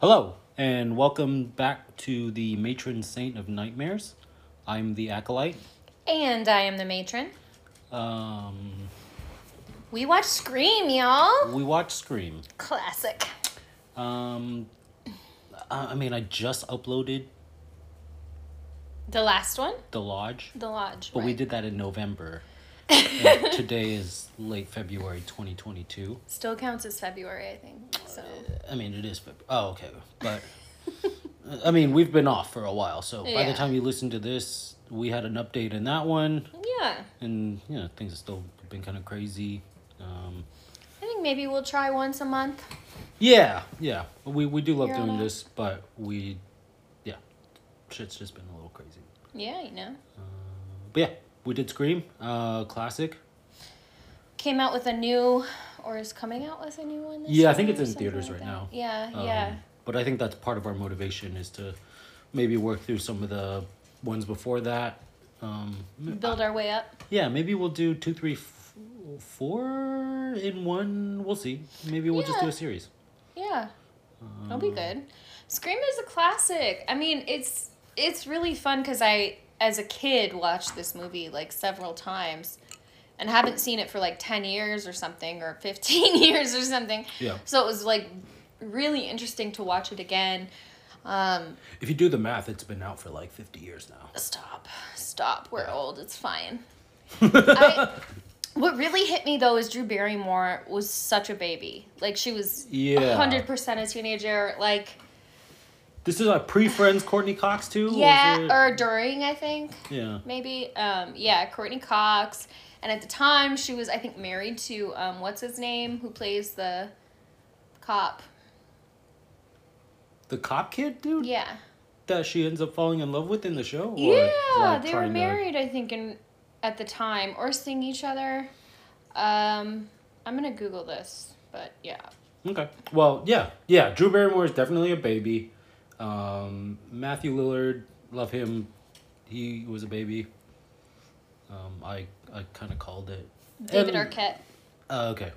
Hello, and welcome back to the Matron Saint of Nightmares. I'm the Acolyte. And I am the matron. Um, We watch Scream, y'all. we watch Scream. Classic. Um, I I mean, I just uploaded The last one? The Lodge, The Lodge. but we right. did that in November. And today is late February 2022. Still counts as February, I think. So. I mean, it is February. Oh, okay. But, I mean, we've been off for a while, so by the time you listen to this, we had an update in that one. Yeah. and you know things have still been kind of crazy. Um, I think maybe we'll try once a month. yeah, yeah, we we do love on doing this, but we, yeah, shit's just been a little crazy. Yeah, you know. But yeah, we did Scream, uh, classic. Came out with a new, or is coming out with a new one this Yeah, I think it's in theaters like right that. now. Yeah, Um, yeah. But I think that's part of our motivation is to maybe work through some of the ones before that. Um, Build our way up. yeah, maybe we'll do two, three, f- four in one. We'll see. Maybe we'll just do a series. Yeah. That'll be Um, good. Scream is a classic. I mean, it's it's really fun because I, as a kid, watched this movie like several times, and haven't seen it for like ten years or something, or fifteen years or something. Yeah. So it was like really interesting to watch it again. Um, If you do the math, it's been out for like fifty years now. stop, stop. We're old. It's fine. I, what really hit me though is Drew Barrymore was such a baby. Like she was Yeah. hundred percent a teenager. Like. This is a pre-Friends Courteney Cox too. or Yeah, it- or during, I think, yeah. maybe. Um, yeah, Courteney Cox. And at the time, she was, I think, married to, um, what's his name, who plays the cop. The cop kid dude Yeah. that she ends up falling in love with in the show. Or, Yeah, like, they were trying to- married, I think, in at the time, or seeing each other. Um, I'm gonna Google this, but yeah. Okay. Well, yeah, yeah. Drew Barrymore is definitely a baby. Um, Matthew Lillard, love him. He was a baby. Um, I I kind of called it. David And- Arquette. Uh, okay.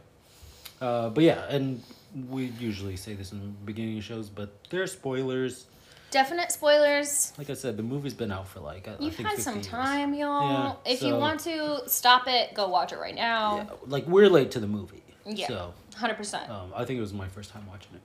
Uh, but yeah, and we usually say this in the beginning of shows, but there are spoilers. Definite spoilers. Like I said, the movie's been out for like I, I You've think had 50 some years. time, y'all. Yeah, if you want to stop it, go watch it right now. Yeah, like we're late to the movie. Yeah. So 100%. um, I think it was my first time watching it.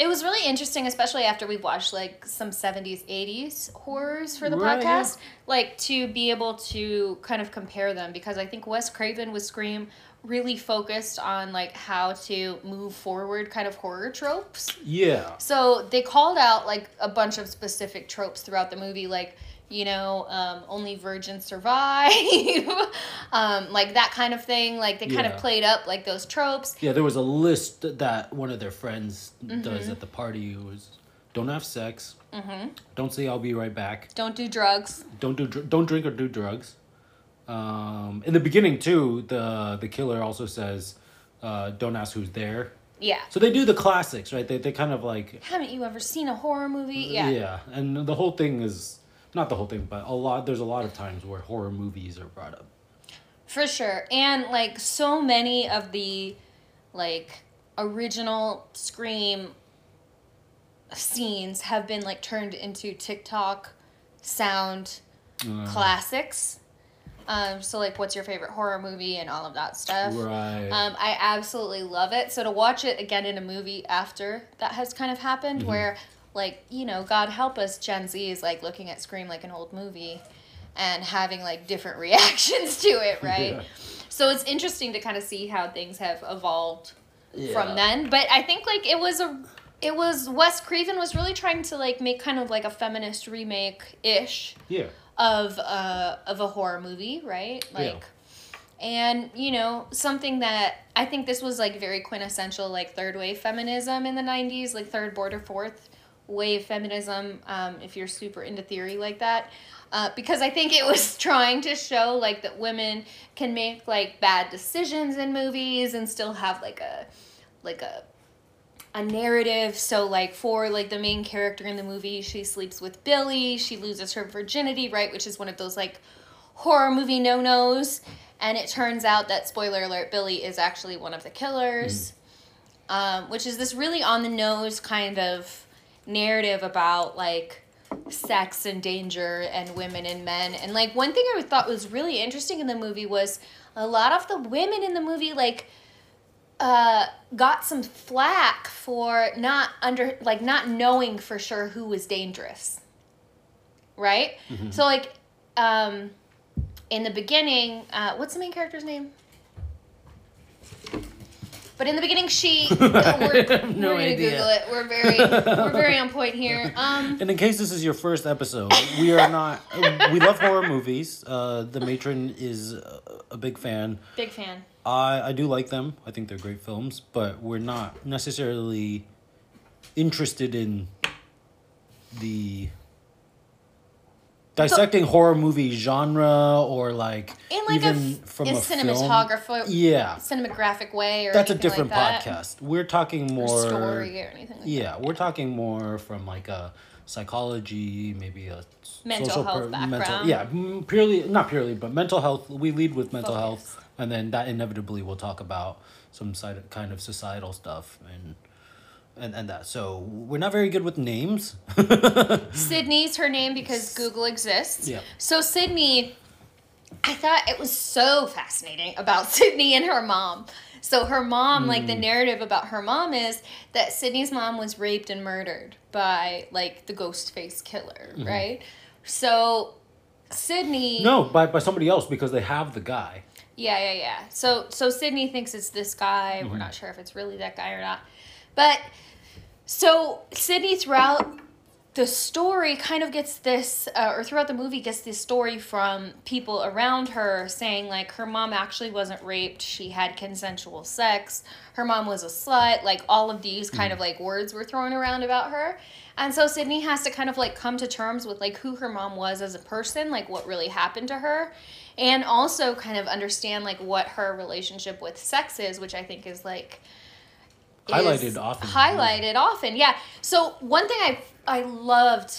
It was really interesting, especially after we've watched like some 70s, 80s horrors for the Right, yeah. podcast, like to be able to kind of compare them because I think Wes Craven with Scream really focused on like how to move forward kind of horror tropes. Yeah. So they called out like a bunch of specific tropes throughout the movie, like you know, um, only virgins survive, um, like that kind of thing. Like they kind Yeah. of played up like those tropes. Yeah, there was a list that one of their friends does Mm-hmm. at the party. It was don't have sex. Don't say I'll be right back. Don't do drugs. Don't do dr- don't drink or do drugs. Um, in the beginning too, the the killer also says, uh, "Don't ask who's there." Yeah. So they do the classics, right? They they kind of like Haven't you ever seen a horror movie? Yeah. yeah, and the whole thing is not the whole thing, but a lot. There's a lot of times where horror movies are brought up. For sure. And like so many of the like original Scream scenes have been like turned into TikTok sound Uh, classics. Um, so like what's your favorite horror movie and all of that stuff. Right. Um, I absolutely love it. So to watch it again in a movie after that has kind of happened, Mm-hmm. where like you know, God help us, Gen Z is like looking at Scream like an old movie, and having like different reactions to it, right? Yeah. So it's interesting to kind of see how things have evolved Yeah. from then. But I think like it was a, it was Wes Craven was really trying to like make kind of like a feminist remake ish yeah. Of uh of a horror movie, right? Like and you know, something that I think this was like very quintessential like third wave feminism in the 90s, like third border fourth wave feminism um if you're super into theory like that. Uh, because I think it was trying to show like that women can make like bad decisions in movies and still have like a like a a narrative. So like for like the main character in the movie, she sleeps with Billy, she loses her virginity, right, which is one of those like horror movie no-nos. And it turns out that spoiler alert, Billy is actually one of the killers. um, which is this really on the nose kind of narrative about like sex and danger and women and men. And like one thing I thought was really interesting in the movie was a lot of the women in the movie like uh, got some flack for not under like not knowing for sure who was dangerous. Right? Mm-hmm. So like um in the beginning, uh, what's the main character's name? But in the beginning, she. We're, have we're no gonna idea. Google it. We're very, we're very on point here. Um, And in case this is your first episode, we are not. we love horror movies. Uh, the matron is a, a big fan. big fan. I I do like them. I think they're great films, but we're not necessarily interested in the dissecting horror movie genre or like In like a, even f- from a a cinematographer, Yeah, cinematographic way, or that's a different like that. podcast. We're talking Or more story or anything. Like Yeah, we're talking more from like a psychology, maybe a Mental health background. yeah, mm, purely not purely, but mental health. We lead with mental Focus. health, and then that inevitably will talk about some side kind of societal stuff and and and that. So we're not very good with names. Sydney's her name because Google exists. Yeah. So Sydney, I thought it was so fascinating about Sydney and her mom. So her mom, like Mm. the narrative about her mom is that Sydney's mom was raped and murdered by like the ghost face killer, right? So Sydney Mm-hmm. no, by by somebody else because they have the guy. Yeah, yeah, yeah. So so Sydney thinks it's this guy. Mm-hmm. We're not sure if it's really that guy or not. But so Sydney throughout the story kind of gets this uh, or throughout the movie gets this story from people around her saying like her mom actually wasn't raped she had consensual sex her mom was a slut like all of these kind of like words were thrown around about her and so sydney has to kind of like come to terms with like who her mom was as a person like what really happened to her and also kind of understand like what her relationship with sex is which i think is like is Highlighted often. Highlighted often, yeah. So one thing I I loved,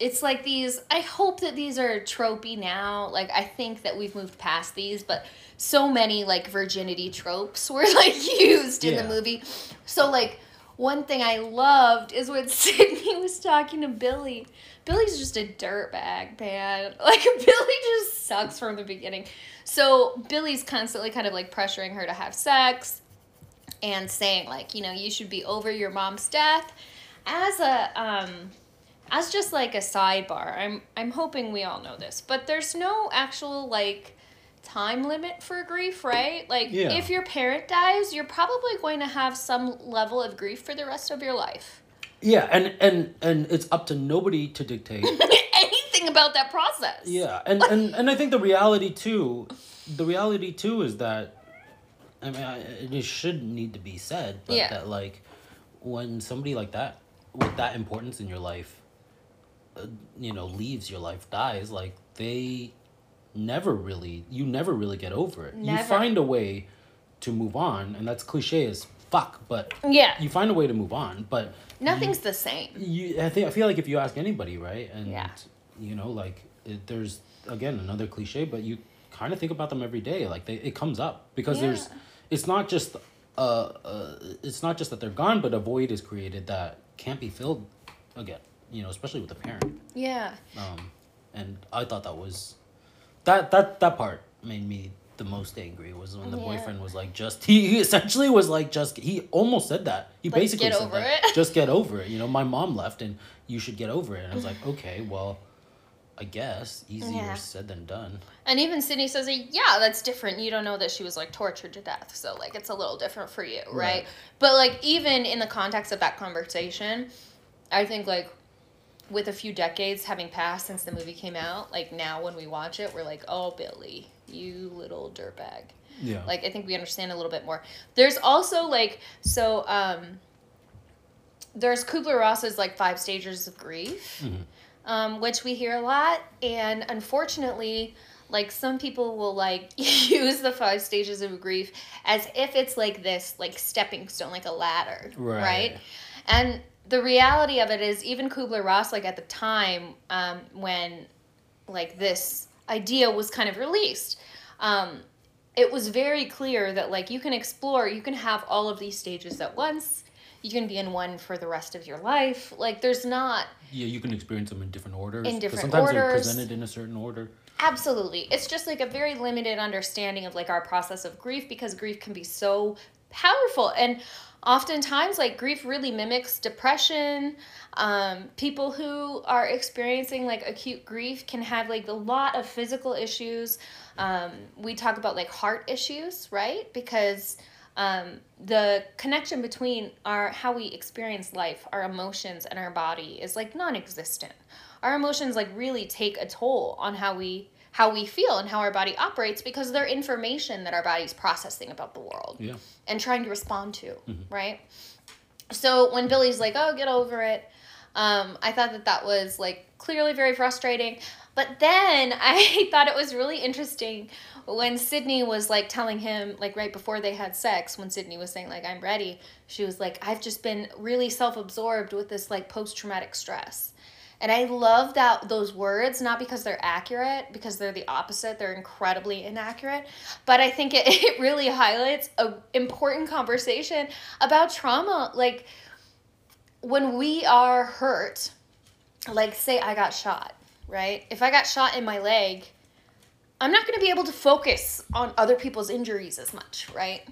it's like these. I hope that these are tropey now. Like I think that we've moved past these, but so many like virginity tropes were like used in Yeah. the movie. So like one thing I loved is when Sydney was talking to Billy. Billy's just a dirtbag, man. Like Billy just sucks from the beginning. So Billy's constantly kind of like pressuring her to have sex and saying like you know you should be over your mom's death as a um as just like a sidebar i'm i'm hoping we all know this but there's no actual like time limit for grief right like Yeah. if your parent dies you're probably going to have some level of grief for the rest of your life Yeah, and and and it's up to nobody to dictate. anything about that process Yeah, and, and and I think the reality too, the reality too is that, I mean, I, it just should need to be said, but Yeah. that like, when somebody like that with that importance in your life, uh, you know, leaves your life, dies, like they never really, you never really get over it. You find a way to move on, and that's cliche as fuck, but yeah. you find a way to move on, but nothing's the same. You i think i feel like if you ask anybody right and Yeah. you know like it, there's again another cliche but you kind of think about them every day like they it comes up because there's it's not just uh, uh it's not just that they're gone but a void is created that can't be filled again you know especially with a parent. Yeah. Um and i thought that was that that that part made me the most angry was when the Yeah. boyfriend was like just he essentially was like just he almost said that he Like, basically get said over that, it. just get over it you know my mom left and you should get over it and i was like okay well i guess easier Yeah. said than done And even Sydney says, yeah, that's different. You don't know that she was like tortured to death. So, like, it's a little different for you, right? Right. But, like, even in the context of that conversation, I think, like, with a few decades having passed since the movie came out, like, now when we watch it, we're like, oh, Billy, you little dirtbag. yeah Like, I think we understand a little bit more. There's also, like, so, um, there's Kubler Ross's, like, five stages of grief Mhm. um, which we hear a lot. And unfortunately, like some people will like use the five stages of grief as if it's like this, like stepping stone, like a ladder, Right. right? And the reality of it is, even Kubler Ross, like at the time um, when like this idea was kind of released, um, it was very clear that like you can explore, you can have all of these stages at once. You can be in one for the rest of your life. Like there's not Yeah, you can experience them in different orders. In different sometimes they're orders. presented in a certain order. Absolutely. It's just like a very limited understanding of like our process of grief because grief can be so powerful and oftentimes like grief really mimics depression. Um, people who are experiencing like acute grief can have like a lot of physical issues. Um, we talk about like heart issues, right? Because um, the connection between our how we experience life, our emotions, and our body is like non-existent. Our emotions like really take a toll on how we how we feel and how our body operates because they're information that our body's processing about the world Yeah. and trying to respond to, right? So when Billy's like, "Oh, get over it," um, I thought that that was like clearly very frustrating. But then I thought it was really interesting when Sydney was like telling him, like right before they had sex, when Sydney was saying like, "I'm ready," she was like, "I've just been really self-absorbed with this like post-traumatic stress." And I love that those words, not because they're accurate, because they're the opposite. They're incredibly inaccurate. But I think it, it really highlights a important conversation about trauma. Like when we are hurt, like say I got shot, right? If I got shot in my leg, I'm not going to be able to focus on other people's injuries as much, right?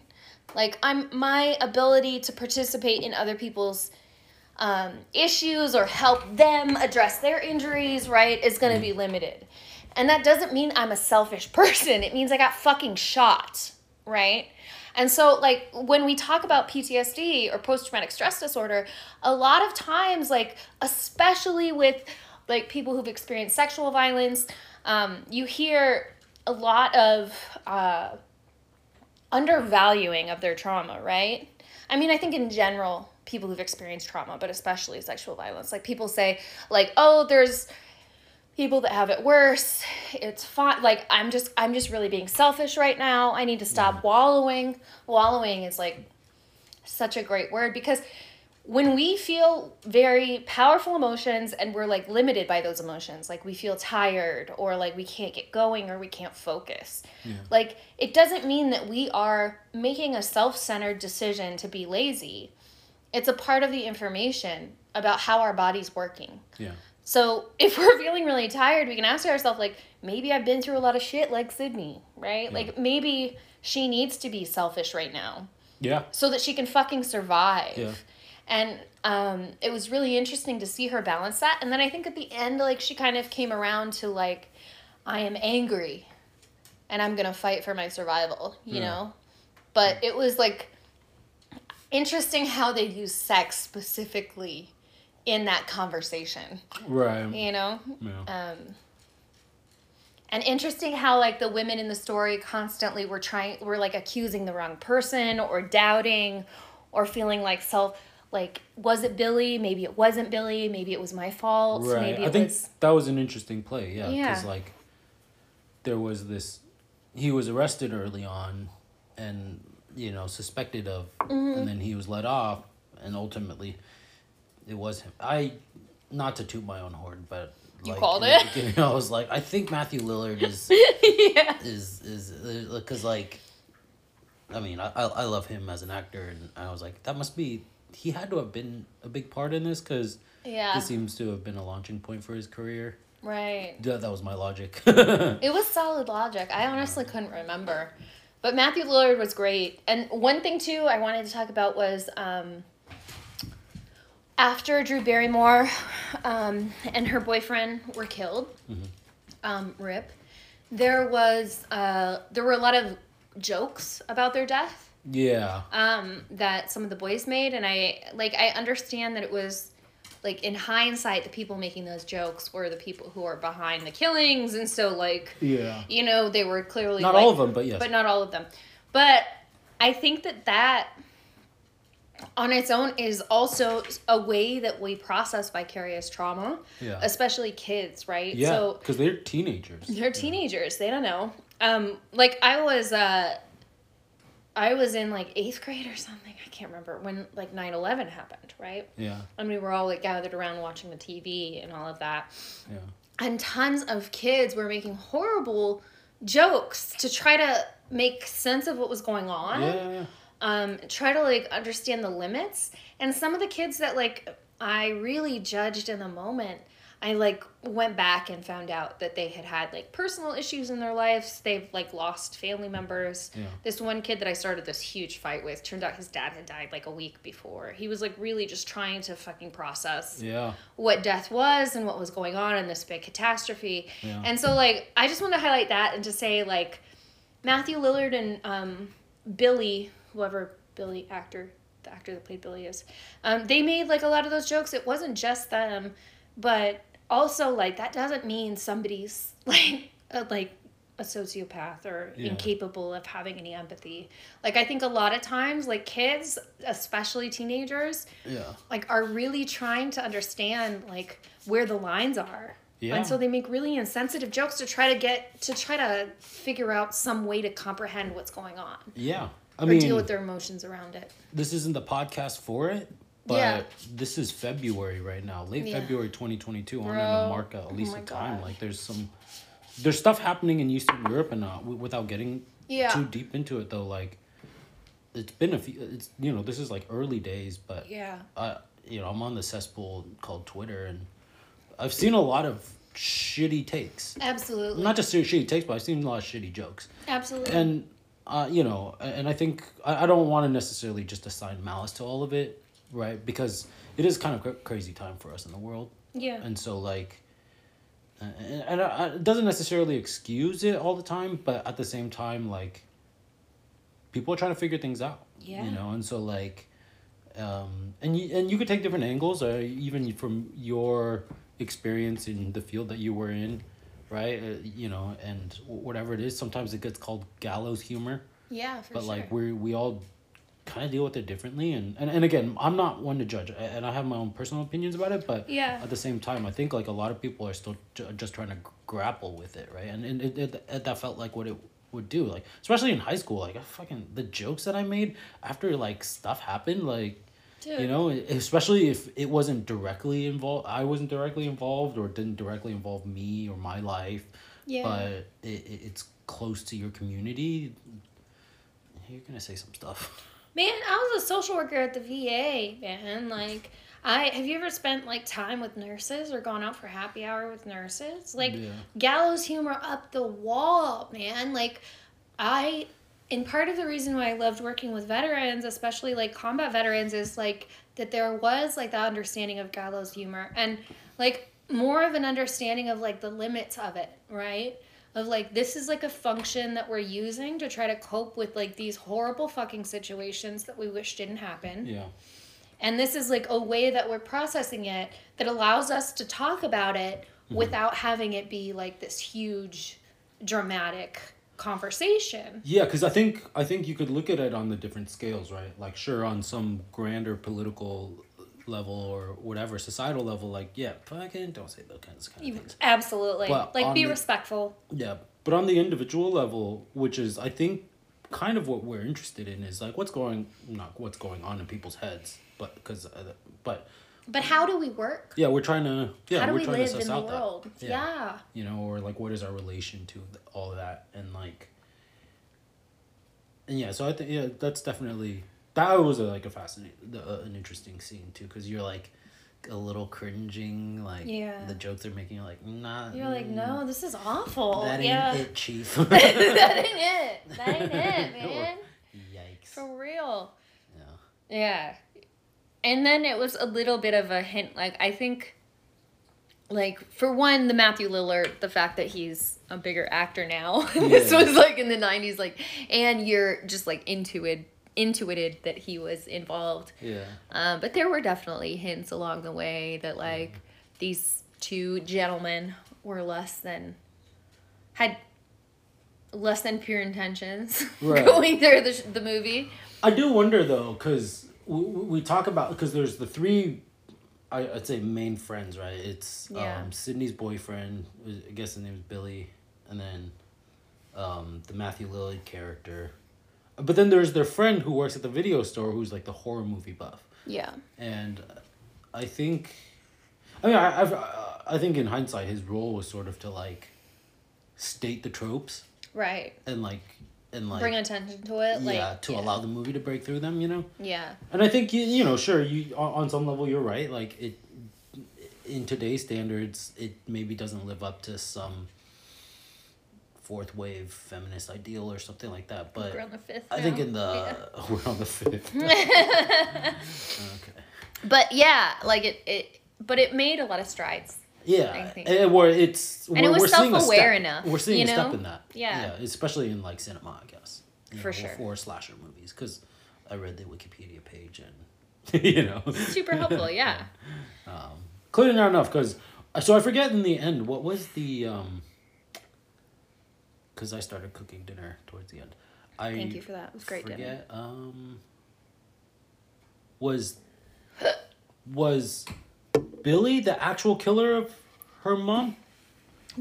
Like I'm my ability to participate in other people's um, issues or help them address their injuries, right, is going to be limited. And that doesn't mean I'm a selfish person. It means I got fucking shot, right? And so, like, when we talk about PTSD or post traumatic stress disorder, a lot of times, like, especially with like people who've experienced sexual violence, um, you hear a lot of uh, undervaluing of their trauma, right? I mean, I think in general, people who've experienced trauma, but especially sexual violence, like people say, like, oh, there's people that have it worse. It's fine. Like, I'm just, I'm just really being selfish right now. I need to stop wallowing. Wallowing is like such a great word because when we feel very powerful emotions and we're like limited by those emotions, like we feel tired or like we can't get going or we can't focus, yeah. like it doesn't mean that we are making a self centered decision to be lazy. It's a part of the information about how our body's working. Yeah. So if we're feeling really tired, we can ask ourselves, like, maybe I've been through a lot of shit like Sydney, right? Like maybe she needs to be selfish right now Yeah. so that she can fucking survive. Yeah. And um, it was really interesting to see her balance that. And then I think at the end, like, she kind of came around to, like, I am angry and I'm going to fight for my survival, you Yeah. know? But it was, like, interesting how they use sex specifically in that conversation, Right. you know? Yeah. um, and interesting how like the women in the story constantly were trying were like accusing the wrong person or doubting or feeling like self like was it billy maybe it wasn't billy maybe it was my fault right. maybe I think was that was an interesting play. Yeah. Yeah. Because like, there was this, he was arrested early on, and you know suspected of, Mm-hmm. and then he was let off, and ultimately, it was him. I, not to toot my own horn, but. You like, called in the it? I was like, I think Matthew Lillard is yeah is is because like i mean I, I I love him as an actor and i was like that must be he had to have been a big part in this because yeah this seems to have been a launching point for his career right that, that was my logic It was solid logic. I honestly couldn't remember. But Matthew Lillard was great. And one thing, too, I wanted to talk about was um, after Drew Barrymore um, and her boyfriend were killed, um, Rip, there was, uh, there were a lot of jokes about their death yeah um, that some of the boys made. And I, like, I understand that it was like in hindsight, the people making those jokes were the people who are behind the killings, and so like yeah. you know they were clearly not like- all of them but yes. but not all of them. But i think that that on its own is also a way that we process vicarious trauma yeah. especially kids right? Yeah so because they're teenagers. They're teenagers they don't know. Um like i was uh i was in like eighth grade or something i can't remember when like 9-11 happened right yeah and we were all like gathered around watching the tv and all of that yeah and tons of kids were making horrible jokes to try to make sense of what was going on. Yeah, yeah. Um, try to like understand the limits. And some of the kids that like I really judged in the moment, I like went back and found out that they had had like personal issues in their lives. They've like lost family members. Yeah. This one kid that I started this huge fight with, turned out his dad had died like a week before. He was like really just trying to fucking process Yeah. what death was and what was going on in this big catastrophe. Yeah. And so like I just want to highlight that and to say like Matthew Lillard and um, Billy, whoever Billy actor, the actor that played Billy is, um, they made like a lot of those jokes. It wasn't just them, but also like that doesn't mean somebody's like a, like a sociopath or Yeah. incapable of having any empathy. Like I think a lot of times like kids, especially teenagers, Yeah. like are really trying to understand like where the lines are. Yeah. And so they make really insensitive jokes to try to get to try to figure out some way to comprehend what's going on Yeah. I or mean, deal with their emotions around it. this isn't the podcast for it, but Yeah. this is February right now, late Yeah. February 2022. I'm Bro. in the mark at Oh least a time. Like there's some, there's stuff happening in Eastern Europe, and uh, without getting Yeah. too deep into it though, like it's been a few. It's you know this is like early days, but Yeah. I you know I'm on the cesspool called Twitter, and I've seen a lot of shitty takes. Absolutely. Not just shitty takes, but I've seen a lot of shitty jokes Absolutely. and uh, you know and i think i, I don't want to necessarily just assign malice to all of it right because it is kind of a crazy time for us in the world yeah. and so like uh, and, and I, it doesn't necessarily excuse it all the time but at the same time like people are trying to figure things out Yeah. you know and so like um and you and you could take different angles or even from your experience in the field that you were in right uh, you know and whatever it is sometimes it gets called gallows humor yeah, but sure. like we we all kind of deal with it differently and, and and again i'm not one to judge and i have my own personal opinions about it but Yeah. at the same time i think like a lot of people are still ju- just trying to grapple with it right and, and it, it, that felt like what it would do like especially in high school like I fucking the jokes that i made after like stuff happened like Dude. you know especially if it wasn't directly involved i wasn't directly involved or didn't directly involve me or my life Yeah. but it, it, it's close to your community you're gonna say some stuff Man, I was a social worker at the VA, man. Like, I have you ever spent like time with nurses or gone out for happy hour with nurses? Like, Yeah. gallows humor up the wall, man. Like, I, and part of the reason why I loved working with veterans, especially like combat veterans, is like that there was like that understanding of gallows humor and like more of an understanding of like the limits of it, right? Of like this is like a function that we're using to try to cope with like these horrible fucking situations that we wish didn't happen. yeah And this is like a way that we're processing it that allows us to talk about it mm-hmm. without having it be like this huge dramatic conversation. Yeah, because I think I think you could look at it on the different scales, right? Like, sure, on some grander political level or whatever societal level, like, yeah, fucking don't say those kinds of, kind of things. Absolutely. But like be the- respectful. Yeah, but on the individual level, which is I think kind of what we're interested in, is like what's going not what's going on in people's heads, but because uh, but But how do we work? yeah, we're trying to yeah how do we're we trying live in the world? that Yeah. you know, or like what is our relation to all of that, and like, and yeah, so I think yeah, that's definitely that was a, like a fascinating, uh, an interesting scene too, because you're like a little cringing, like Yeah. the jokes they're making, you're like nah, You're like, mm, no, this is awful. that ain't yeah. it, chief. that ain't it. That ain't it, man. Yikes. For real. Yeah. Yeah. And then it was a little bit of a hint. Like, I think, like, for one, the Matthew Lillard, the fact that he's a bigger actor now. this was like in the 90s, like, and you're just like intuit, intuited that he was involved. Yeah. Um, but there were definitely hints along the way that, like, Mm-hmm. these two gentlemen were less than, had less than pure intentions Right. going through the, the movie. I do wonder though, because we, we talk about because there's the three, I, I'd say main friends, right? It's Yeah. um, Sydney's boyfriend. I guess his name is Billy, and then um, the Matthew Lillard character. But then there's their friend who works at the video store, who's like the horror movie buff, Yeah. and I think, I mean, I I've, I think in hindsight, his role was sort of to like state the tropes Right. and like and like Bring attention to it. Like, yeah to allow the movie to break through them you know Yeah. and i think you, you know sure you on on some level you're right like it in today's standards it maybe doesn't live up to some fourth wave feminist ideal or something like that but We're on the fifth. i think in the we're on the fifth okay But yeah, like it, it. But it made a lot of strides. yeah I think. and we're it's And it was we're seeing a self-aware step- enough, we're seeing you a step in that Yeah. yeah, especially in like cinema i guess you For know, sure. for slasher movies because i read the wikipedia page and you know Super helpful. Yeah. um, clearly not enough because so i forget in the end what was the um because i started cooking dinner towards the end i Thank you for that. It was great dinner. forget um was was billy the actual killer of her mom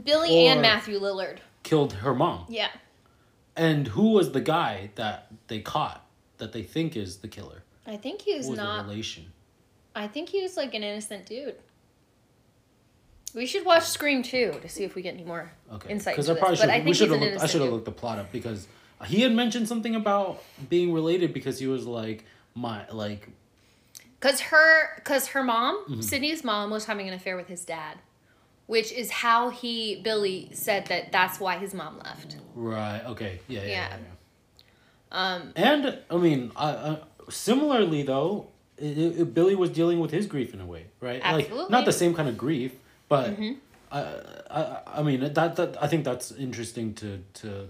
Billy and Matthew Lillard. killed her mom Yeah. and who was the guy that they caught that they think is the killer I think he was was not. relation I think he was like an innocent dude. We should watch Scream 2 to see if we get any more Okay. insight Because into I probably should. I we should have. Looked, I should have looked the plot up because he had mentioned something about being related because he was like my like Cause her, cause her mom, Mm-hmm. Sydney's mom, was having an affair with his dad, which is how he Billy said that that's why his mom left. right. Okay. Yeah. Yeah. yeah. Yeah. yeah. Um, And I mean, I, similarly though, it, it, Billy was dealing with his grief in a way, right? Like Absolutely. not the same kind of grief, but Mm-hmm. I, I, I mean that, that I think that's interesting to to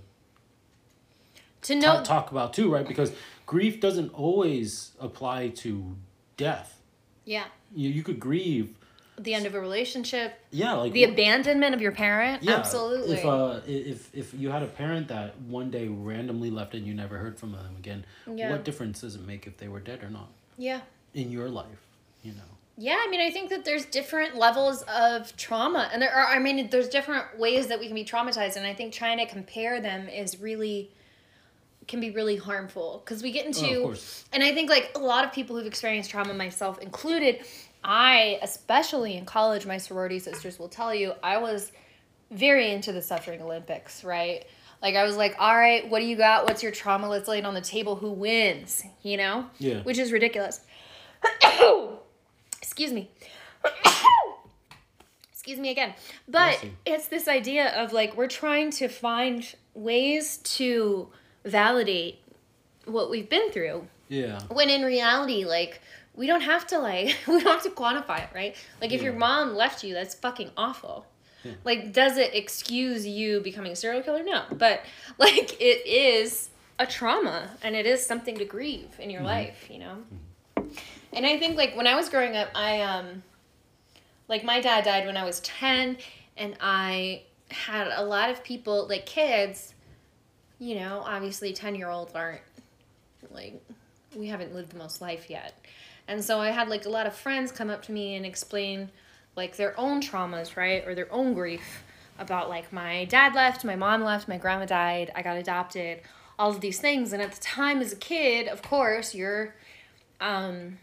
to know, talk about too, right? Because grief doesn't always apply to death. yeah, You you could grieve, the end of a relationship, yeah, like the abandonment of your parent. Yeah, Absolutely. If uh, if if you had a parent that one day randomly left and you never heard from them again, Yeah. what difference does it make if they were dead or not yeah. in your life? You know. Yeah, I mean, I think that there's different levels of trauma, and there are. I mean, there's different ways that we can be traumatized, and I think trying to compare them is really can be really harmful because we get Oh, into course. and I think like a lot of people who've experienced trauma, myself included, I especially in college, my sorority sisters will tell you, I was very into the suffering Olympics, right? Like I was like, all right, what do you got? What's your trauma? Let's lay it on the table. Who wins? You know? Yeah. Which is ridiculous. Excuse me. Excuse me again. But you. it's this idea of like we're trying to find ways to validate what we've been through Yeah. when in reality like we don't have to like we don't have to quantify it right like if your mom left you that's fucking awful Yeah. like does it excuse you becoming a serial killer no but like it is a trauma and it is something to grieve in your mm-hmm. life you know mm-hmm. And i think like when i was growing up i um like my dad died when i was 10 and i had a lot of people like kids you know obviously 10 year olds aren't like we haven't lived the most life yet. And so i had like a lot of friends come up to me and explain like their own traumas right or their own grief about like my dad left my mom left my grandma died i got adopted all of these things. And at the time as a kid of course you're um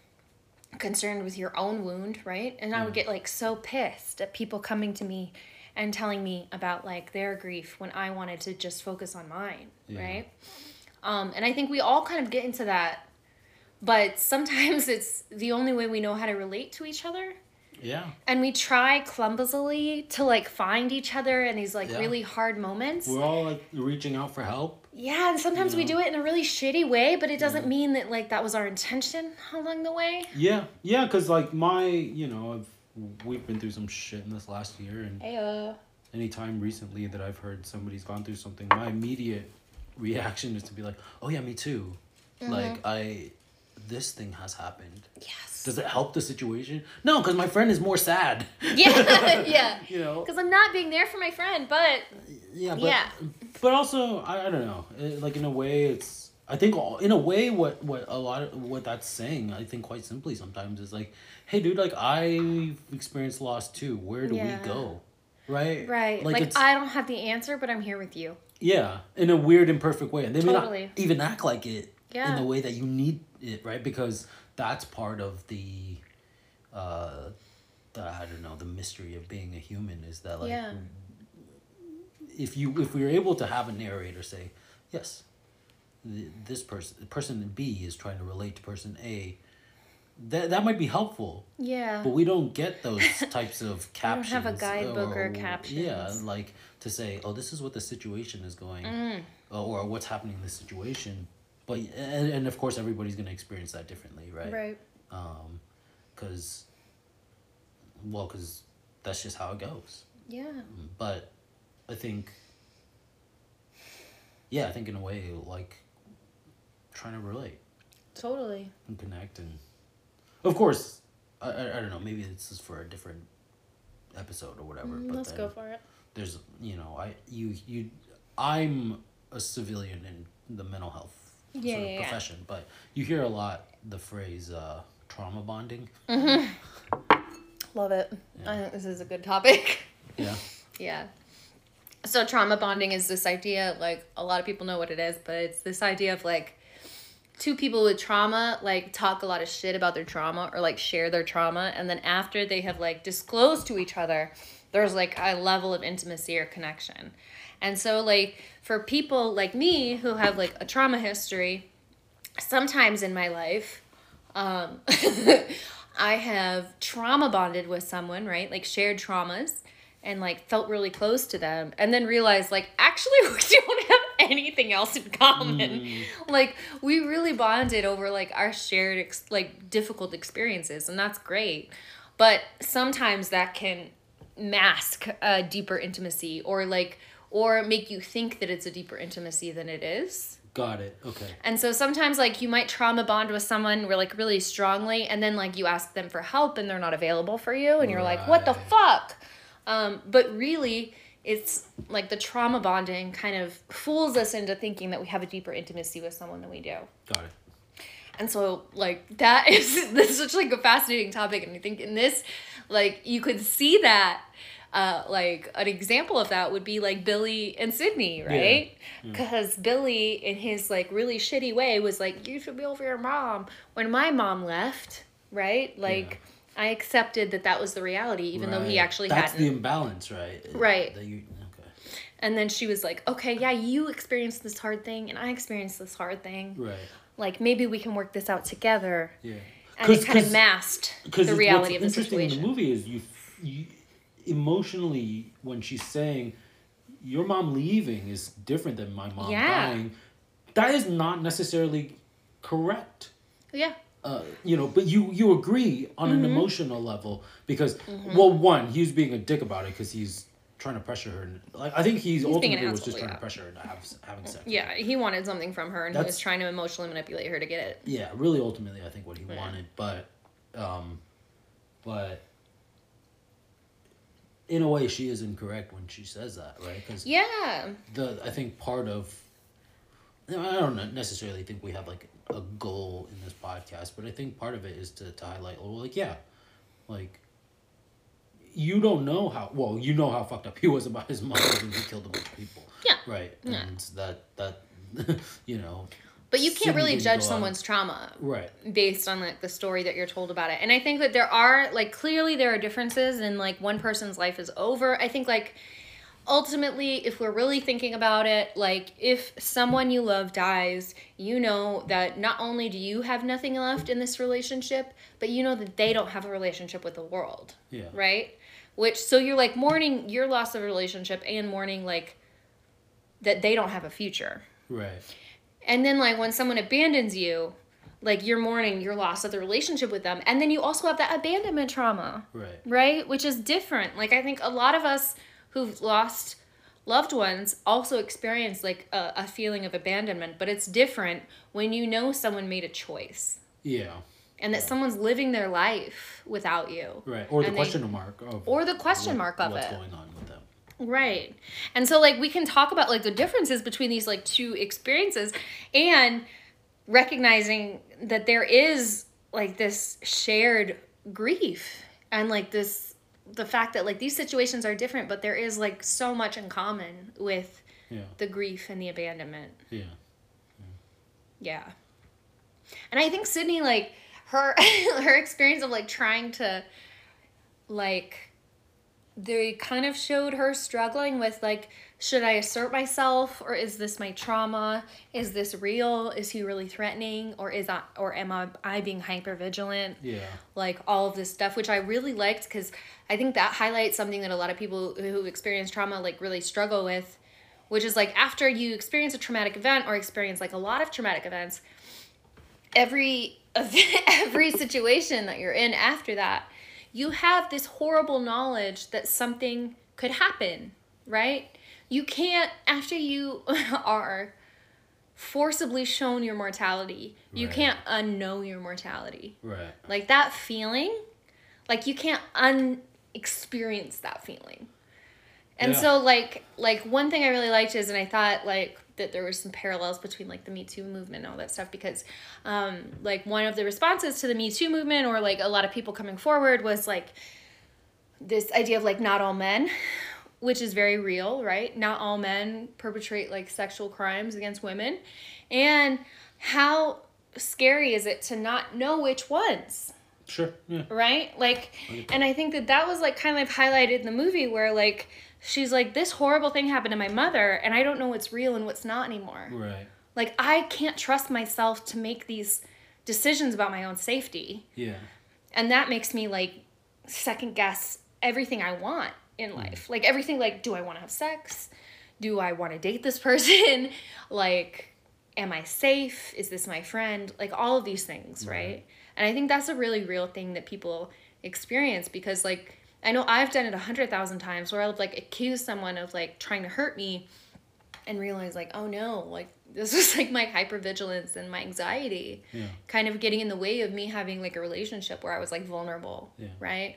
concerned with your own wound right and i would get like so pissed at people coming to me and telling me about like their grief when i wanted to just focus on mine Yeah. right um, and I think we all kind of get into that, but sometimes it's the only way we know how to relate to each other. Yeah. And we try clumsily to like find each other in these like Yeah. really hard moments. We're all like reaching out for help. Yeah, and sometimes we do it in a really shitty way, but it doesn't mean that like that was our intention along the way. Yeah. Yeah. Cause like my, you know, I've, we've been through some shit in this last year, and Hey, uh, anytime recently that I've heard somebody's gone through something, my immediate reaction is to be like, "Oh yeah, me too." Mm-hmm. Like I, this thing has happened. yes. Does it help the situation? No, because my friend is more sad. yeah, yeah. You know. Because I'm not being there for my friend, but Yeah. But, Yeah. But also, I, I don't know. It, like in a way, it's. I think all- in a way, what what a lot of what that's saying, I think quite simply sometimes is like, hey, dude, like I've experienced loss too. Where do Yeah. we go? Right. right. Like, it's I don't have the answer, but I'm here with you. yeah, in a weird, imperfect way, and they may not even act like it Yeah. in the way that you need it, right? Because that's part of the. Uh, the, I don't know the mystery of being a human is that like Yeah. if you if we were able to have a narrator say, yes, this person person B is trying to relate to person A, that that might be helpful. Yeah. But we don't get those types of captions. have a guidebook or Yeah, captions. like to say, oh, this is what the situation is going, Mm. or, or what's happening in this situation. But and, and of course everybody's gonna experience that differently, right? Right. Um, cause, well, cause that's just how it goes. Yeah. But I think, yeah, I think in a way, like trying to relate Totally. and connect, and of course, I, I, I don't know, maybe this is for a different episode or whatever. but Mm, Let's then go for it. There's, you know, I you you, I'm a civilian in the mental health Yeah, sort of yeah, yeah. profession, but you hear a lot the phrase uh, trauma bonding. Love it. I think this is a good topic. Yeah. Yeah. So trauma bonding is this idea, like a lot of people know what it is, but it's this idea of like two people with trauma like talk a lot of shit about their trauma or like share their trauma and then after they have like disclosed to each other there's like a level of intimacy or connection and so like for people like me who have like a trauma history sometimes in my life um i have trauma bonded with someone right? Like shared traumas and like felt really close to them and then realized like actually we don't have anything else in common. Like we really bonded over like our shared ex- like difficult experiences and that's great. But sometimes that can mask a deeper intimacy or like or make you think that it's a deeper intimacy than it is Got it. Okay. and so sometimes like you might trauma bond with someone re- like really strongly and then like you ask them for help and they're not available for you and you're like what the fuck um, but really it's like the trauma bonding kind of fools us into thinking that we have a deeper intimacy with someone than we do Got it. and so like that is this is such like a fascinating topic and i think in this like you could see that uh, like an example of that would be like Billy and Sydney, right? Because Billy, in his like really shitty way, was like, "You should be over your mom." When my mom left, right? Like, I accepted that that was the reality, even though he actually That's hadn't. the imbalance, right? Right. That you okay. and then she was like, "Okay, yeah, you experienced this hard thing, and I experienced this hard thing. Right. Like, maybe we can work this out together." Yeah. And it kind of masked the reality of the interesting situation. in the movie is you, you emotionally when she's saying your mom leaving is different than my mom Yeah. dying. That is not necessarily correct. Yeah. Uh, you know, but you you agree on Mm-hmm. an emotional level because well, one he's being a dick about it because he's trying to pressure her. Like I think he's, an ultimately was just trying yeah. to pressure her to have having sex. Yeah, he wanted something from her and he was trying to emotionally manipulate her to get it. yeah really ultimately i think what he wanted but um but in a way she is incorrect when she says that right because Yeah. the i think part of i don't necessarily think we have like a goal in this podcast but i think part of it is to, to highlight well like yeah like you don't know how well you know how fucked up he was about his mother and he killed a bunch of people Yeah. right Yeah. and that that you know But you can't really judge someone's trauma right based on like the story that you're told about it. And I think that there are like clearly there are differences and like one person's life is over. I think like ultimately if we're really thinking about it, like if someone you love dies, you know that not only do you have nothing left in this relationship, but you know that they don't have a relationship with the world. yeah right? Which so you're like mourning your loss of a relationship and mourning like that they don't have a future. right And then like when someone abandons you, like you're mourning your loss of the relationship with them, and then you also have that abandonment trauma, right right? Which is different. Like I think a lot of us who've lost loved ones also experience like a, a feeling of abandonment, but it's different when you know someone made a choice yeah and that someone's living their life without you. Right, or the they- question mark of or the question what- mark of what's it. going on with them. Right. And so like we can talk about like the differences between these like two experiences and recognizing that there is like this shared grief and like this the fact that like these situations are different but there is like so much in common with Yeah, the grief and the abandonment. yeah, Yeah. And I think Sydney like her her experience of like trying to like they kind of showed her struggling with like should I assert myself or is this my trauma? Is this real? Is he really threatening or is I or am I, I being hyper vigilant? Yeah. Like all of this stuff, which I really liked because I think that highlights something that a lot of people who experience trauma like really struggle with, which is like after you experience a traumatic event or experience like a lot of traumatic events, every every situation that you're in after that, you have this horrible knowledge that something could happen, right? you can't after you are forcibly shown your mortality you Right. can't unknow your mortality Right. like that feeling like you can't unexperience that feeling and Yeah. so like like one thing i really liked is and i thought like that there was some parallels between like the me too movement and all that stuff because um like one of the responses to the me too movement or like a lot of people coming forward was like this idea of like not all men which is very real right? Not all men perpetrate like sexual crimes against women. And how scary is it to not know which ones Sure. Yeah. right? Like and i think that that was like kind of highlighted in the movie where like she's like this horrible thing happened to my mother and i don't know what's real and what's not anymore. Right. like i can't trust myself to make these decisions about my own safety. Yeah. and that makes me like second guess everything i want in mm. life. Like everything like do i want to have sex? Do i want to date this person? Like am i safe? Is this my friend? Like all of these things right and i think that's a really real thing that people experience because like i know i've done it a hundred thousand times where I've like accused someone of like trying to hurt me and realize like oh no like this was like my hypervigilance and my anxiety Yeah. kind of getting in the way of me having like a relationship where I was like vulnerable, Yeah. right?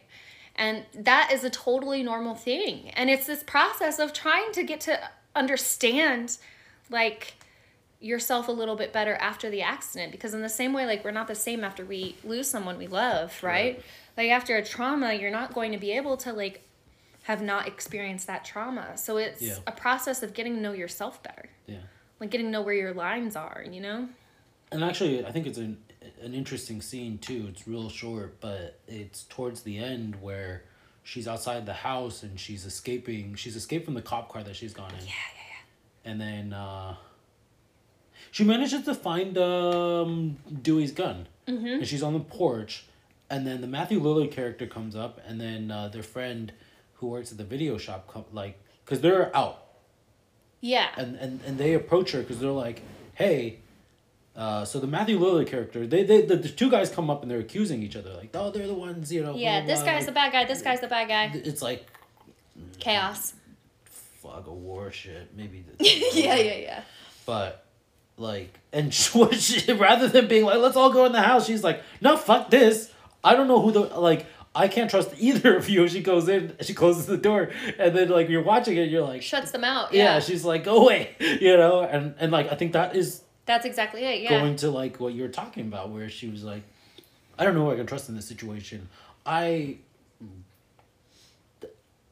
And that is a totally normal thing. And it's this process of trying to get to understand like yourself a little bit better after the accident because in the same way like we're not the same after we lose someone we love, right? Right. Like after a trauma, you're not going to be able to like have not experienced that trauma. So it's Yeah. a process of getting to know yourself better. Yeah. Like getting to know where your lines are, you know? And actually, I think it's an an interesting scene too. It's real short, but it's towards the end where she's outside the house and she's escaping. She's escaped from the cop car that she's gone in. Yeah, yeah, yeah And then uh, she manages to find um, Dewey's gun. Mm-hmm. And she's on the porch. And then the Matthew Lillard character comes up, and then uh, their friend who works at the video shop, come, like, because they're out. Yeah. and and, and they approach her because they're like, "Hey." Uh, so the Matthew Lillard character, they, they the, the two guys come up and they're accusing each other like, oh, they're the ones, you know. Yeah, blah, this blah, guy's like, the bad guy. This guy's the bad guy. It's like Chaos. fog of war shit, maybe. yeah, yeah, yeah. But like, and she, rather than being like, let's all go in the house, she's like, no, fuck this. I don't know who the like. I can't trust either of you. She goes in, she closes the door, and then like you're watching it, you're like, Shuts them out. yeah. Yeah. She's like, go away, you know, and and like I think that is That's exactly it. Yeah. going to like what you were talking about, where she was like, I don't know who I can trust in this situation. I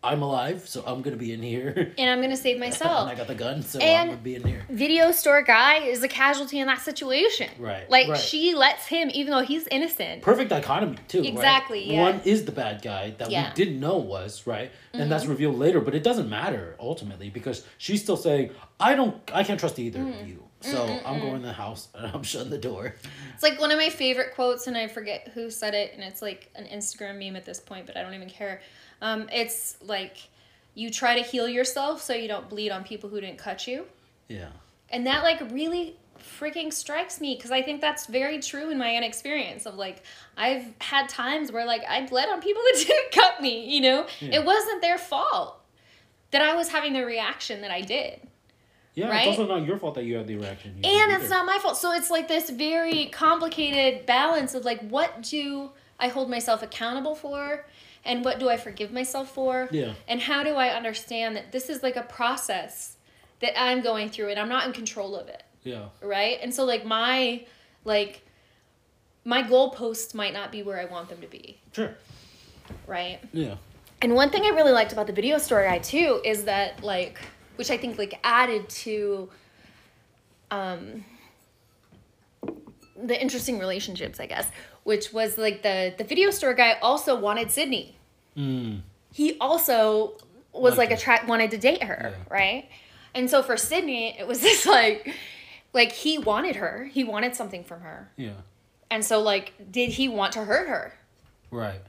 I'm alive, so I'm gonna be in here. and I'm gonna save myself. and. I got the gun, so And- I'm gonna be in here. Video store guy is a casualty in that situation. Right, Like right. she lets him, even though he's innocent. Perfect dichotomy too. right? Exactly, yeah. One is the bad guy that Yeah. Mm-hmm. we didn't know was right, and that's revealed later. But it doesn't matter ultimately because she's still saying, "I don't, I can't trust either Mm. of you." So I'm going in the house and I'm shutting the door. It's like one of my favorite quotes, and I forget who said it, and it's like an Instagram meme at this point, but I don't even care. Um, it's like, you try to heal yourself so you don't bleed on people who didn't cut you. Yeah. And that like really freaking strikes me because I think that's very true in my own experience of like I've had times where like I bled on people that didn't cut me, you know? Yeah. It wasn't their fault that I was having the reaction that I did. Yeah, Right? it's also not your fault that you had the reaction. And it's not my fault. So it's like this very complicated balance of like what do I hold myself accountable for and what do I forgive myself for? Yeah. And how do I understand that this is like a process that I'm going through and I'm not in control of it. Yeah. right? And so like my like my goalposts might not be where I want them to be, Sure. right? Yeah. And one thing I really liked about the video store guy too is that like which I think like added to um the interesting relationships, I guess, which was like the the video store guy also wanted Sidney. Mm. He also was like Liked attract wanted to date her, Yeah. right? And so for Sidney, it was this like like he wanted her. He wanted something from her. Yeah. And so like did he want to hurt her? Right.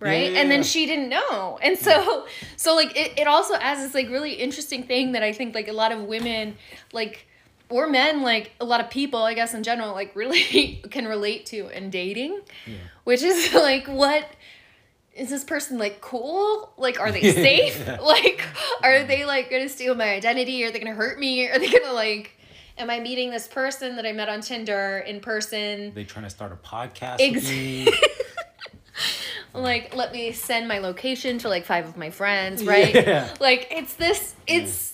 Right? Yeah, and then yeah. she didn't know. And so so like it, it also adds this like really interesting thing that I think like a lot of women like or men like a lot of people I guess in general like really can relate to in dating. Yeah. Which is like what is this person like cool? Like, are they safe? Yeah. Like, are they like gonna steal my identity? Are they gonna hurt me? Are they gonna like, am I meeting this person that I met on Tinder in person? They trying to start a podcast Ex- with me. Like, let me send my location to like five of my friends, right? Yeah. Like, it's this, it's,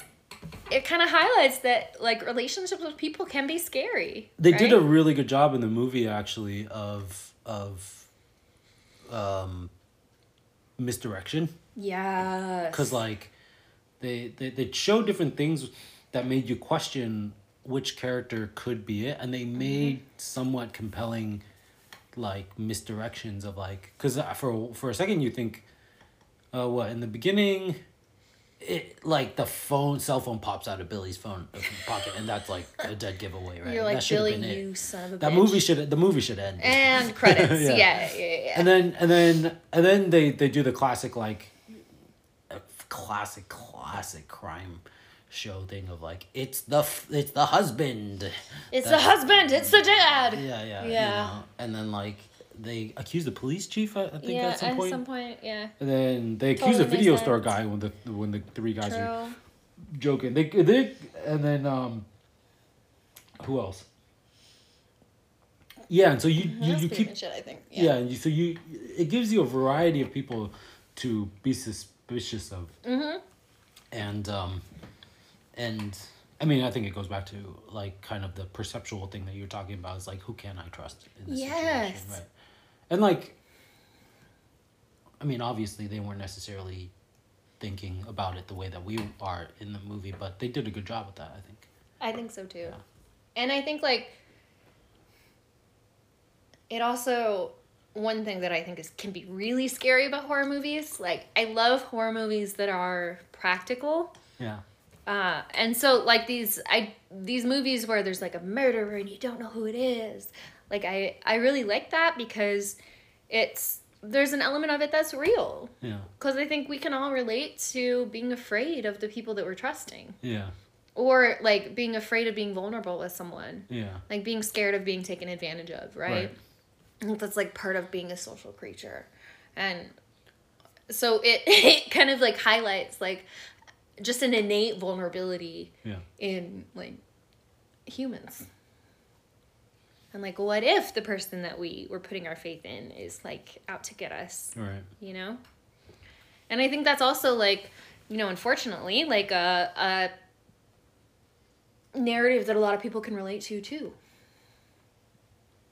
it kind of highlights that like relationships with people can be scary. They did a really good job in the movie actually of of um misdirection Yes. because like they, they they show different things that made you question which character could be it and they made somewhat compelling like misdirections of like because for for a second you think uh what in the beginning it like the phone cell phone pops out of billy's phone uh, pocket and that's like a dead giveaway right You're that like, have Billy, been it you son of a that bitch. movie should the movie should end And credits. Yeah. yeah. yeah, yeah, and then and then and then they they do the classic like uh, classic classic crime show thing of like it's the f- it's the husband It's the husband. It's the dad. yeah yeah you Yeah. know? and then like they accuse the police chief I, I think yeah, at some point point, yeah. and then they accuse Totally a video store guy when the when the three guys are joking they they and then um who else yeah and so you you, you keep much it, I think. yeah, and you, so you it gives you a variety of people to be suspicious of Mm-hmm. and um and i mean i think it goes back to like kind of the perceptual thing that you're talking about is like who can i trust in this situation Yes. right and like i mean obviously they weren't necessarily thinking about it the way that we are in the movie but they did a good job with that i think I think so too. And I think like it also one thing that I think is can be really scary about horror movies. Like I love horror movies that are practical. yeah Uh, and so like these I these movies where there's like a murderer and you don't know who it is. Like I I really like that because it's there's an element of it that's real. yeah Because I think we can all relate to being afraid of the people that we're trusting. yeah Or like being afraid of being vulnerable with someone. yeah Like being scared of being taken advantage of, right? Right. That's like part of being a social creature. And so it, it kind of like highlights like just an innate vulnerability yeah in like humans. And like what if the person that we were putting our faith in is like out to get us? right. You know? And i think that's also like you know unfortunately like a, a narrative that a lot of people can relate to too.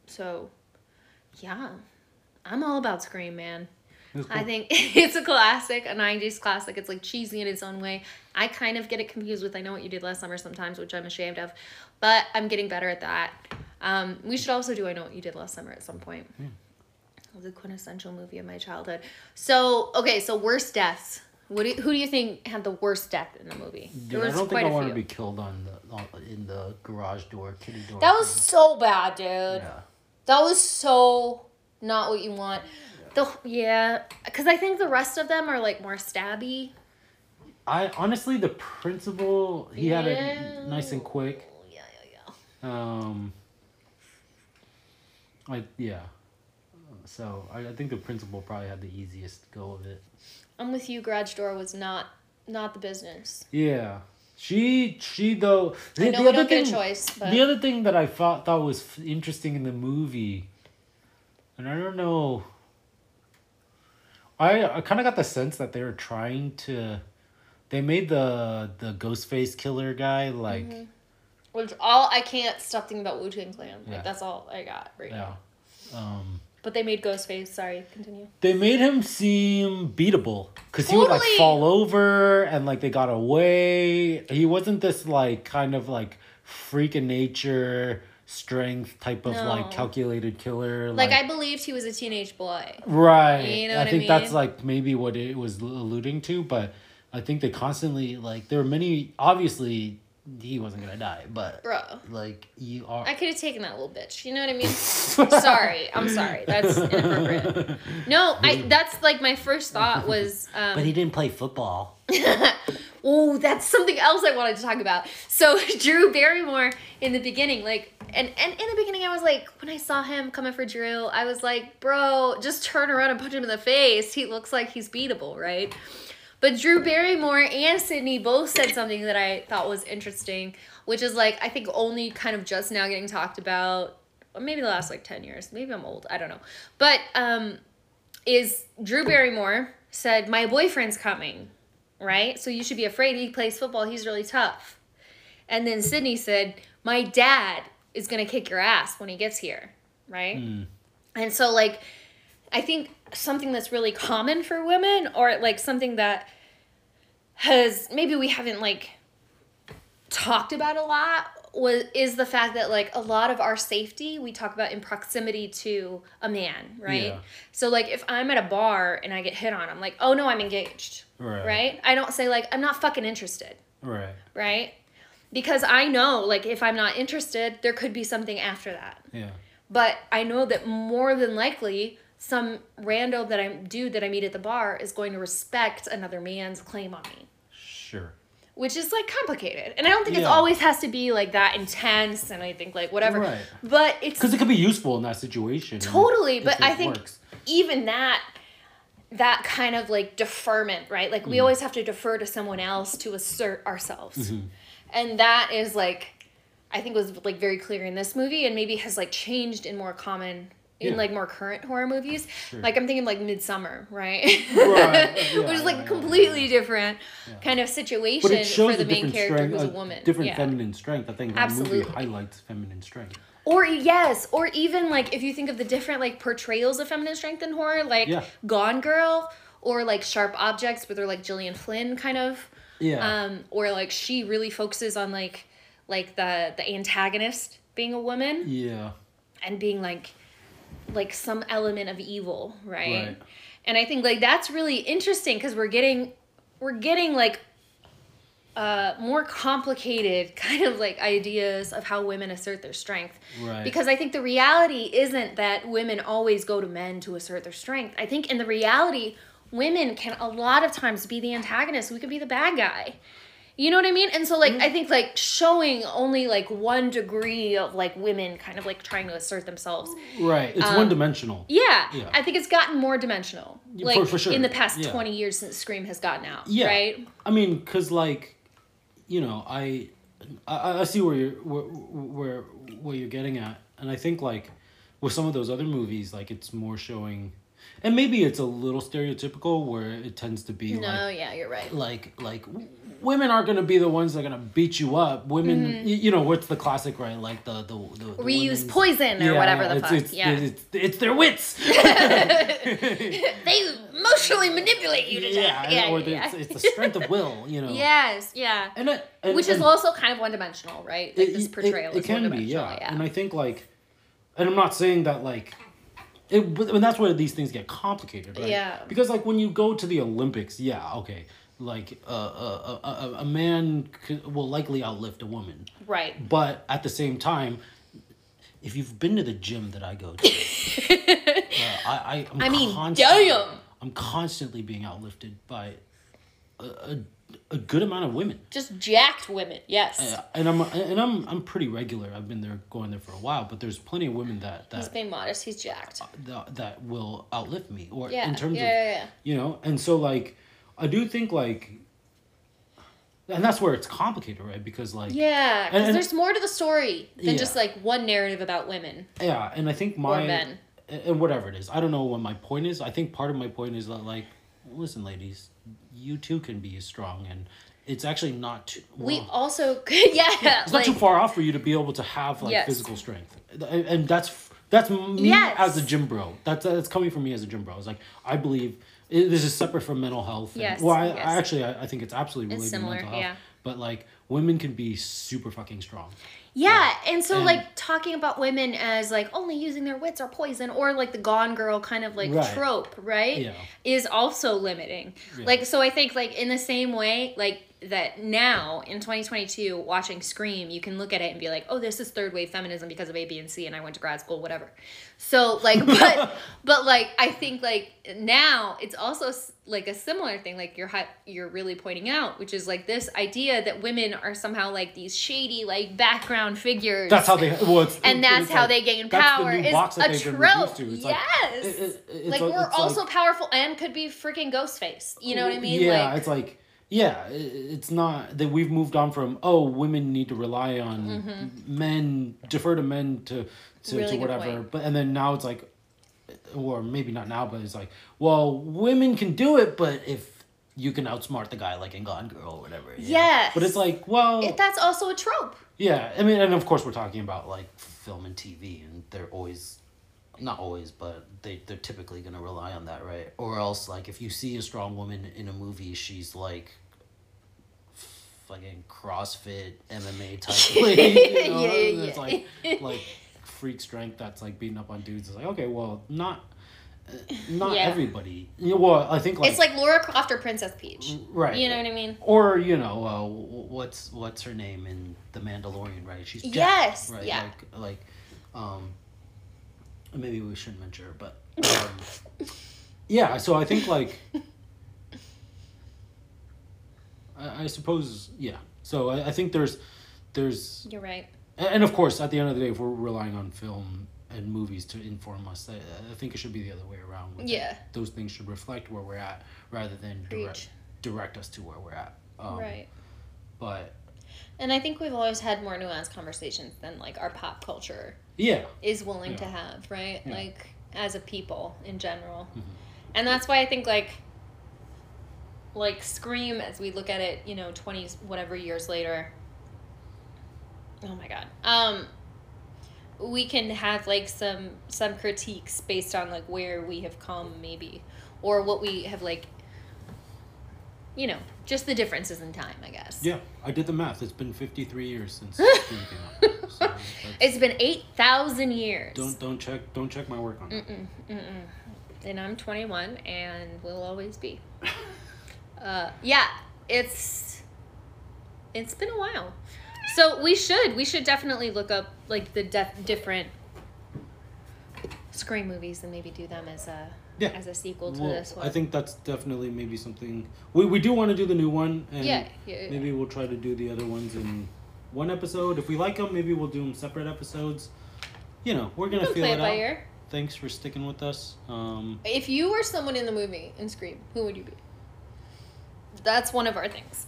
So yeah. I'm all about scream man. That's i think it's a classic a 90s classic. It's like cheesy in its own way. I kind of get it confused with i know what you did last summer sometimes which i'm ashamed of. But i'm getting better at that um, we should also do i know what you did last summer at some point it was a quintessential movie of my childhood. So okay, so worst deaths. What do you, who do you think had the worst death in the movie? Dude, I don't think I want to be killed on the on, in the garage door, kitty door. That was thing. so bad, dude. yeah. That was so not what you want. The yeah, because I think the rest of them are like more stabby. I honestly, the principal, he had Yeah. it nice and quick. Yeah, yeah, yeah. Um, I yeah. So I, I think the principal probably had the easiest go of it. I'm with you. Garage door was not not the business. Yeah, she she though. The, I know the we other don't get a thing, choice, but the other thing that I thought thought was f- interesting in the movie, and I don't know. I I kind of got the sense that they were trying to, they made the the Ghostface killer guy like Mm-hmm. Which all I can't stop thinking about Wu Tang Clan. Like Yeah. that's all I got right yeah, now. um. But they made Ghostface. Sorry, continue. They made him seem beatable because he would like fall over and like they got away. He wasn't this like kind of like freak of nature strength type of No. like calculated killer. Like, I believed he was a teenage boy. right. You know I what I think that's like maybe what it was alluding to, but I think they constantly like there were many obviously he wasn't gonna die, but Bro. like you are I could have taken that little bitch. You know what I mean? sorry. I'm sorry. That's inappropriate. No, I that's like my first thought was um But he didn't play football. Oh, that's something else I wanted to talk about. So Drew Barrymore in the beginning, like, and and in the beginning, I was like, when I saw him coming for Drew, I was like, bro, just turn around and punch him in the face. He looks like he's beatable, right? But Drew Barrymore and Sidney both said something that I thought was interesting, which is like I think only kind of just now getting talked about, or maybe the last like ten years. Maybe I'm old. I don't know. But um, is Drew Barrymore said my boyfriend's coming right? So you should be afraid. He plays football. He's really tough. And then Sidney said, My dad is going to kick your ass when he gets here, right? Mm. And so, like, I think something that's really common for women, or like something that has maybe we haven't like talked about a lot was is the fact that like a lot of our safety we talk about in proximity to a man, right? Yeah. So like if I'm at a bar and I get hit on, I'm like, "Oh no, I'm engaged." Right. Right? I don't say like I'm not fucking interested, Right. right? Because I know like if I'm not interested, there could be something after that. Yeah. But I know that more than likely some rando that I dude that I meet at the bar is going to respect another man's claim on me Sure. which is like complicated. And I don't think it always has to be like that intense and I think like whatever. Right. But it's Because it could be useful in that situation. totally, but I think works. even that that kind of like deferment, right? Like we always have to defer to someone else to assert ourselves. Mm-hmm. And that is like I think was like very clear in this movie and maybe has like changed in more common in Yeah. like more current horror movies. Sure. Like I'm thinking like Midsommar, right? Right, yeah, Which is like yeah, completely different kind of situation But it shows for the main character strength, who's a woman. different feminine strength. I think the Absolutely. movie highlights feminine strength. Or yes, or even like if you think of the different like portrayals of feminine strength in horror, like. Gone Girl or like Sharp Objects, where they're like Gillian Flynn kind of, Yeah. um, or like she really focuses on like like the the antagonist being a woman yeah. and being like like some element of evil, right? Right. And I think like that's really interesting because we're getting we're getting like uh more complicated kind of like ideas of how women assert their strength. Right. Because I think the reality isn't that women always go to men to assert their strength. I think in the reality, women can a lot of times be the antagonist. We could be the bad guy. You know what I mean? And so like Mm-hmm. I think like showing only like one degree of like women kind of like trying to assert themselves. Right. It's Um, one dimensional. Yeah, Yeah. I think it's gotten more dimensional. Like for- for sure. in the past Yeah. 20 years since Scream has gotten out, Yeah. right? I mean, cause like, you know, I, I, I see where you're where, where where you're getting at, and I think like, with some of those other movies, like it's more showing, and maybe it's a little stereotypical where it tends to be No, like yeah, you're right. like like women aren't gonna be the ones that are gonna beat you up. Women, y you, know, what's the classic, right? Like the the, the, the Mm-hmm. Reuse poison or whatever the it's, fuck. It's, yeah. it's, it's their wits. they emotionally manipulate you to yeah, death. Yeah, or yeah, the, yeah. It's, it's the strength of will. You know. Yes, yeah. And, I, and Which is and- also kind of one dimensional, right? Like it- this it- portrayal it, is can be, yeah. Yeah. And I think like, and I'm not saying that like, it. And that's where these things get complicated, right? Yeah. Because like when you go to the Olympics, yeah, okay, like uh, a a a, a man could, will likely outlift a woman, right. but at the same time. If you've been to the gym that I go to, uh, I, I, I'm I mean, constantly, damn. I'm constantly being outlifted by a, a, a good amount of women. Just jacked women. Yes. Yeah, and I'm and I'm I'm pretty regular. I've been there going there for a while, but there's plenty of women that that He's being modest. He's jacked. that, that will outlift me or Yeah. in terms yeah, of yeah, yeah. you know. And so like I do think like and that's where it's complicated, right? Because like Yeah, because there's more to the story than Yeah. just like one narrative about women. yeah, and I think my or men. and whatever it is, I don't know what my point is. I think part of my point is that like listen, ladies, you too can be strong and it's actually not too We wrong. also, yeah, it's like not too far off for you to be able to have like Yes. physical strength and, and that's that's me Yes. as a gym bro that's that's coming from me as a gym bro it's like i believe it, this is separate from mental health and- Yes, well I, yes. I actually I, I think it's absolutely It's similar, to mental health yeah. but like women can be super fucking strong Yeah, and so And- like talking about women as like only using their wits or poison or like the gone girl kind of like Right. trope, right? Yeah. Is also limiting. Yeah. Like so I think like in the same way like that now in 2022 watching Scream, you can look at it and be like, "Oh, this is third wave feminism because of A, B, and C and I went to grad school, whatever." So like but but like I think like now it's also like a similar thing like you're you're really pointing out, which is like this idea that women are somehow like these shady like background figures. That's how they. Well, it's, and that's it's how like- they gain the power. new Is a trope. It's yes. Like, it- it- it's like a- we're it's also like- powerful and could be freaking Ghostface. You know what I mean? Yeah, it's like yeah, it's not that we've moved on from oh women need to rely on men defer to men to to, Mm-hmm. Really to whatever, but and then now it's like, or maybe not now, but it's like well women can do it, but if you can outsmart the guy like in Gone Girl or whatever. Yeah. But it's like well it, that's also a trope. yeah, I mean, and of course we're talking about like film and TV, and they're always, not always, but they they're typically gonna rely on that, right? Or else, like, if you see a strong woman in a movie, she's like, fucking CrossFit MMA type lady, you know? Yeah, yeah, It's yeah. like like freak strength that's like beating up on dudes. It's like okay, well, not. uh, Not Yeah. everybody. You know, well, I think like it's like Laura Croft or Princess Peach. right. You know what I mean? Or you know, uh, what's what's her name in the Mandalorian, right? She's Jack, Yes, right? yeah. Like, like, um, maybe we shouldn't mention her, but um, yeah. So I think like, I, I suppose yeah. So I, I think there's, there's, You're right. and and of course, at the end of the day, if we're relying on film and movies to inform us, I, I think it should be the other way around. with it. Yeah. Those things should reflect where we're at rather than direct, direct us to where we're at. Um, right. But And I think we've always had more nuanced conversations than like our pop culture yeah, is willing to have, right? Yeah. Like as a people in general. Mhm. And that's why I think like like Scream as we look at it, you know, 20 whatever years later. Oh my god. Um we can have like some some critiques based on like where we have come maybe or what we have like you know, just the differences in time, I guess. yeah. I did the math. It's been fifty three years since Scream came out. So It's been 8,000 years. don't don't check don't check my work on that. Mm-mm, mm-mm. And I'm 21 and will always be. Uh, yeah, it's it's been a while. So we should we should definitely look up like the def- different Scream movies and maybe do them as a Yeah. as a sequel to Well, this one. I think that's definitely maybe something we, we do want to do the new one and Yeah, yeah, yeah. maybe we'll try to do the other ones in one episode. If we like them, maybe we'll do them separate episodes. You know, we're gonna feel play it it by out. ear. Thanks for sticking with us. Um, If you were someone in the movie in Scream, who would you be? That's one of our things.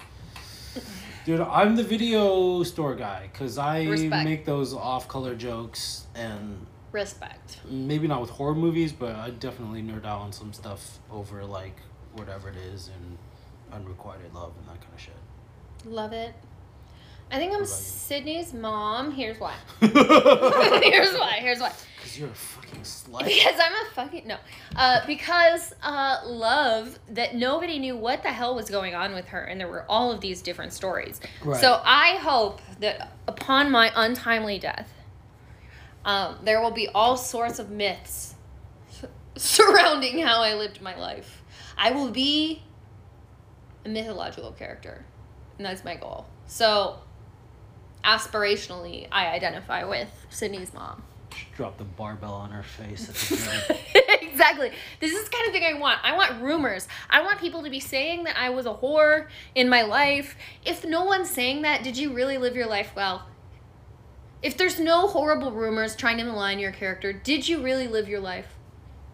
Dude, I'm the video store guy because I Respect. make those off-color jokes, and Respect. maybe not with horror movies, but I definitely nerd out on some stuff over like whatever it is and unrequited love and that kind of shit. Love it. I think I'm What about you? Sidney's mom. Here's why. Here's why. Here's why. Because you're a fucking slut. Because I'm a fucking no. Uh, because uh, love that nobody knew what the hell was going on with her, and there were all of these different stories. Right. So I hope that upon my untimely death, um, there will be all sorts of myths surrounding how I lived my life. I will be a mythological character, and that's my goal. So, aspirationally, I identify with Sidney's mom. Drop the barbell on her face at the gym. exactly. This is the kind of thing I want. I want rumors. I want people to be saying that I was a whore in my life. If no one's saying that, did you really live your life well? If there's no horrible rumors trying to malign your character, did you really live your life?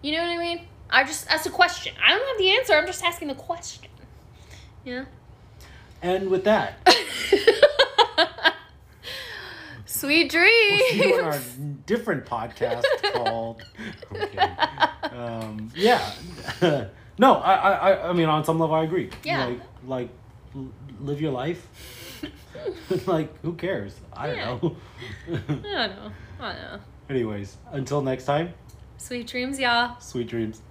You know what I mean? I just that's a question. I don't have the answer. I'm just asking the question. Yeah. and with that, Sweet we'll see you on our dreams. different podcast called. I'm. Um, yeah. no, I, I, I- I mean, on some level, I agree. Yeah. Like, like, live your life. like, who cares? I don't Yeah. know. I don't know. I don't know. Anyways, until next time, Sweet dreams, y'all. sweet dreams.